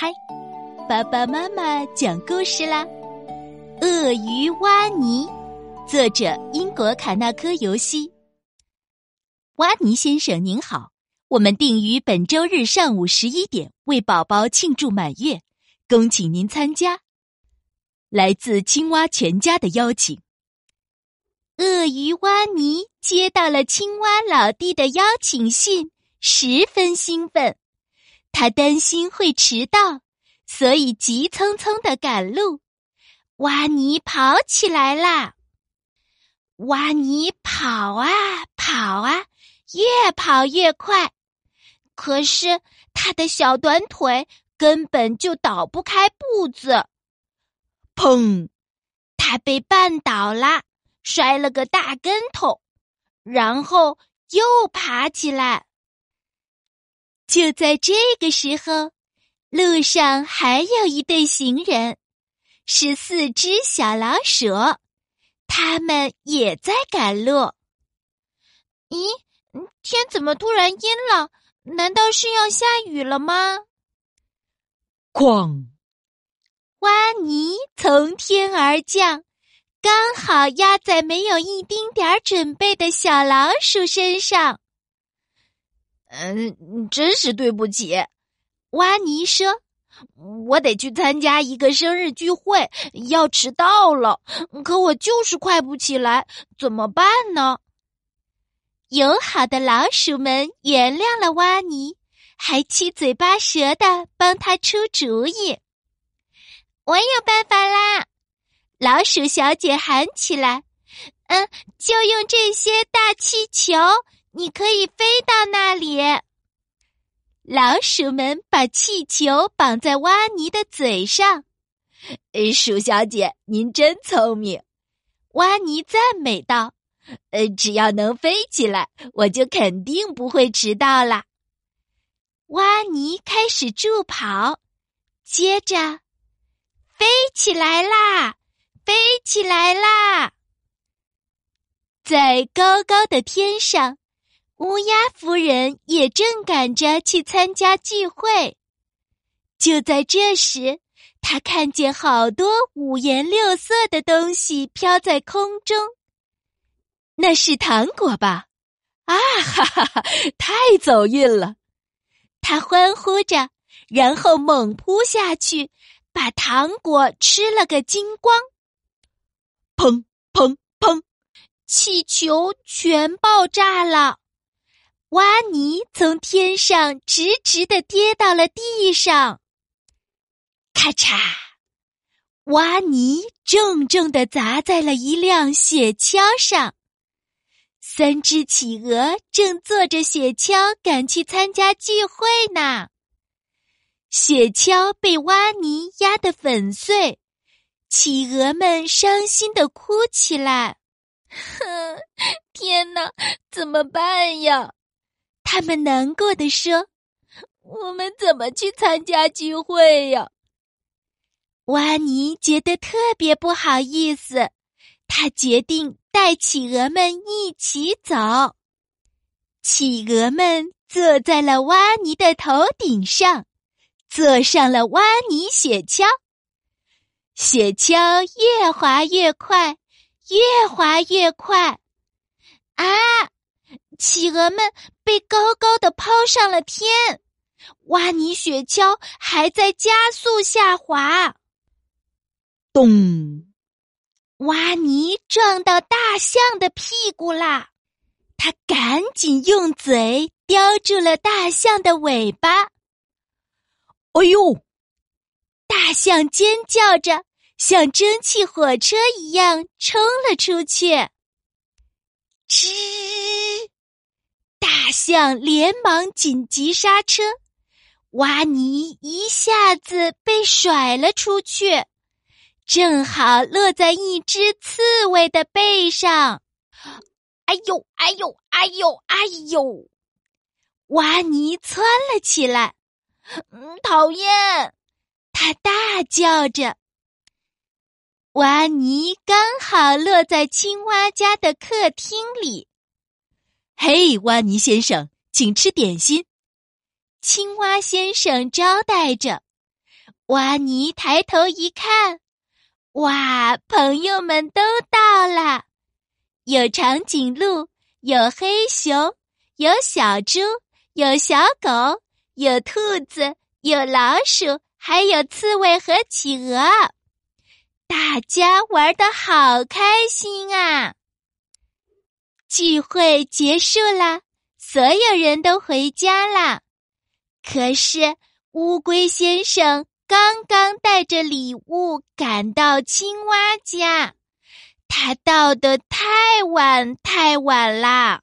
开，爸爸妈妈讲故事啦。鳄鱼挖泥，作者英国卡纳科尤西。挖泥先生您好，我们定于本周日上午十一点为宝宝庆祝满月，恭请您参加。来自青蛙全家的邀请。鳄鱼挖泥接到了青蛙老弟的邀请信，十分兴奋。他担心会迟到，所以急匆匆的赶路。挖泥跑起来啦！挖泥跑啊跑啊，越跑越快。可是他的小短腿根本就倒不开步子。砰！他被绊倒了。摔了个大跟头，然后又爬起来。就在这个时候，路上还有一对行人，是四只小老鼠，他们也在赶路。咦，天怎么突然阴了？难道是要下雨了吗？哐！挖泥从天而降。刚好压在没有一丁点儿准备的小老鼠身上。嗯，真是对不起，挖泥说：“我得去参加一个生日聚会，要迟到了。可我就是快不起来，怎么办呢？”友好的老鼠们原谅了挖泥，还七嘴八舌的帮他出主意。我有办法啦！老鼠小姐喊起来：“嗯，就用这些大气球，你可以飞到那里。”老鼠们把气球绑在挖泥的嘴上。鼠小姐，您真聪明，挖泥赞美道：“呃，只要能飞起来，我就肯定不会迟到了。”挖泥开始助跑，接着飞起来啦！飞起来啦！在高高的天上，乌鸦夫人也正赶着去参加聚会。就在这时，她看见好多五颜六色的东西飘在空中。那是糖果吧？啊哈哈哈！太走运了！他欢呼着，然后猛扑下去，把糖果吃了个精光。砰砰砰！气球全爆炸了，挖泥从天上直直的跌到了地上。咔嚓！挖泥重重的砸在了一辆雪橇上。三只企鹅正坐着雪橇赶去参加聚会呢。雪橇被挖泥压得粉碎。企鹅们伤心的哭起来，哼！天哪，怎么办呀？他们难过的说：“我们怎么去参加聚会呀？”挖泥觉得特别不好意思，他决定带企鹅们一起走。企鹅们坐在了挖泥的头顶上，坐上了挖泥雪橇。雪橇越滑越快，越滑越快，啊！企鹅们被高高的抛上了天，挖泥雪橇还在加速下滑。咚！挖泥撞到大象的屁股啦！他赶紧用嘴叼住了大象的尾巴。哎呦！大象尖叫着。像蒸汽火车一样冲了出去，吱！大象连忙紧急刹车，挖泥一下子被甩了出去，正好落在一只刺猬的背上。哎呦！哎呦！哎呦！哎呦！挖泥窜了起来，嗯，讨厌！他大叫着。挖泥刚好落在青蛙家的客厅里。嘿，挖泥先生，请吃点心。青蛙先生招待着，蛙尼抬头一看，哇，朋友们都到了，有长颈鹿，有黑熊，有小猪，有小狗，有兔子，有老鼠，还有刺猬和企鹅。大家玩的好开心啊！聚会结束了，所有人都回家啦。可是乌龟先生刚刚带着礼物赶到青蛙家，他到的太晚太晚啦。